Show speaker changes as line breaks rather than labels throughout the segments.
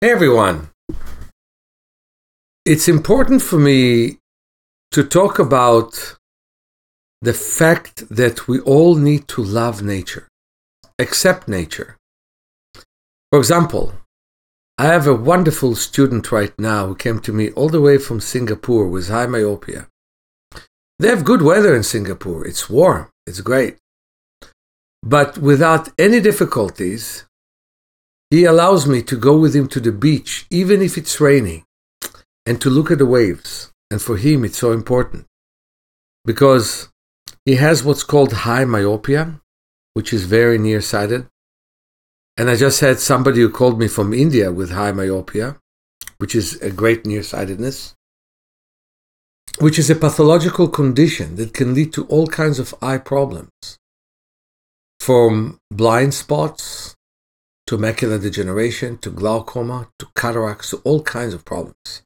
Hey everyone. It's important for me to talk about the fact that we all need to love nature, accept nature. For example, I have a wonderful student right now who came to me all the way from Singapore with high myopia. They have good weather in Singapore. It's warm, it's great. But without any difficulties, he allows me to go with him to the beach, even if it's raining, and to look at the waves. And for him, it's so important because he has what's called high myopia, which is very nearsighted. And I just had somebody who called me from India with high myopia, which is a great nearsightedness, which is a pathological condition that can lead to all kinds of eye problems, from blind spots to macular degeneration, to glaucoma, to cataracts, to all kinds of problems.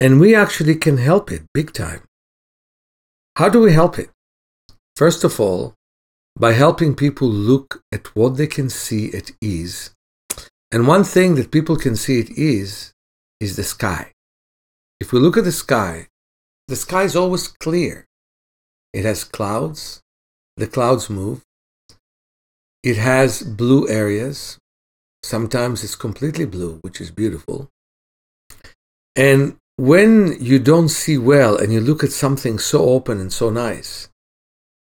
And we actually can help it big time. How do we help it? First of all, by helping people look at what they can see at ease. And one thing that people can see at ease is the sky. If we look at the sky, the sky is always clear. It has clouds, the clouds move, it has blue areas. Sometimes it's completely blue, which is beautiful. And when you don't see well and you look at something so open and so nice,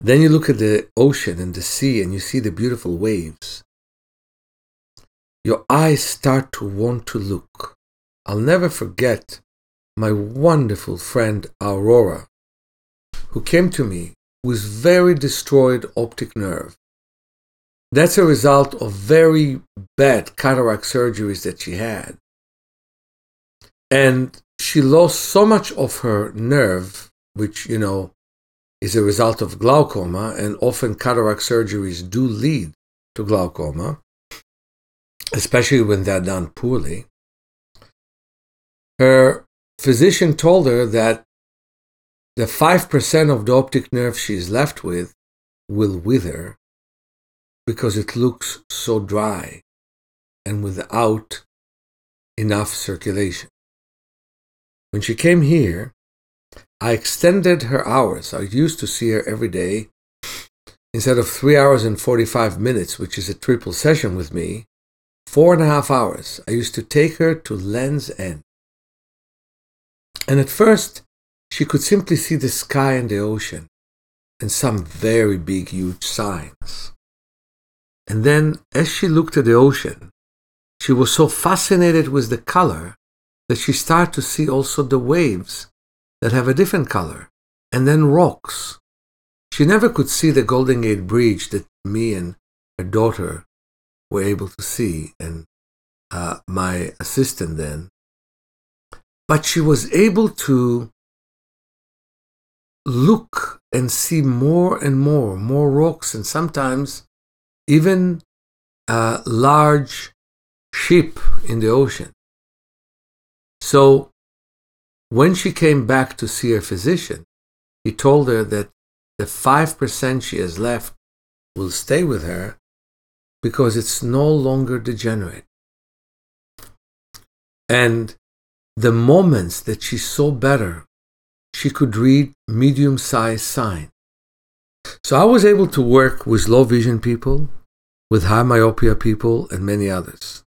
then you look at the ocean and the sea and you see the beautiful waves. Your eyes start to want to look. I'll never forget my wonderful friend Aurora, who came to me with very destroyed optic nerve. That's a result of very bad cataract surgeries that she had. And she lost so much of her nerve, which, you know, is a result of glaucoma, and often cataract surgeries do lead to glaucoma, especially when they're done poorly. Her physician told her that the 5% of the optic nerve she's left with will wither because it looks so dry and without enough circulation. When she came here, I extended her hours. I used to see her every day. Instead of three hours and 45 minutes, which is a triple session with me, four and a half hours, I used to take her to Land's End. And at first, she could simply see the sky and the ocean and some very big, huge signs. And then, as she looked at the ocean, she was so fascinated with the color that she started to see also the waves that have a different color, and then rocks. She never could see the Golden Gate Bridge that me and her daughter were able to see, and uh, my assistant then. But she was able to look and see more and more, more rocks, and sometimes even a large ship in the ocean. So when she came back to see her physician, he told her that the 5% she has left will stay with her because it's no longer degenerate. And the moments that she saw better, she could read medium sized signs. So I was able to work with low vision people, with high myopia people, and many others.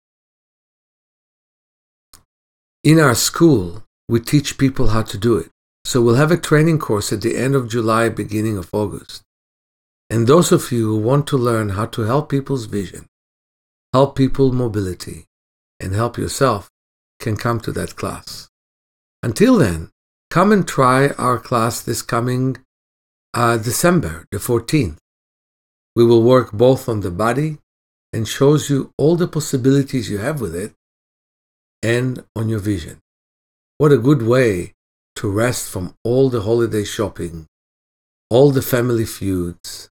In our school, we teach people how to do it. So we'll have a training course at the end of July, beginning of August. And those of you who want to learn how to help people's vision, help people mobility, and help yourself can come to that class. Until then, come and try our class this coming uh, December the 14th. We will work both on the body and shows you all the possibilities you have with it and on your vision. What a good way to rest from all the holiday shopping, all the family feuds,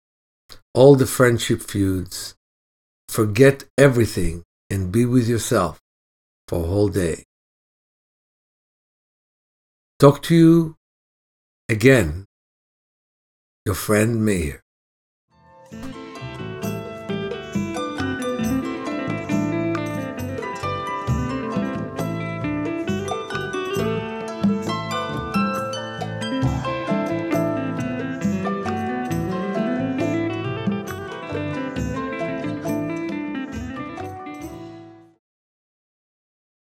all the friendship feuds. Forget everything and be with yourself for a whole day. Talk to you again. Your friend Meir.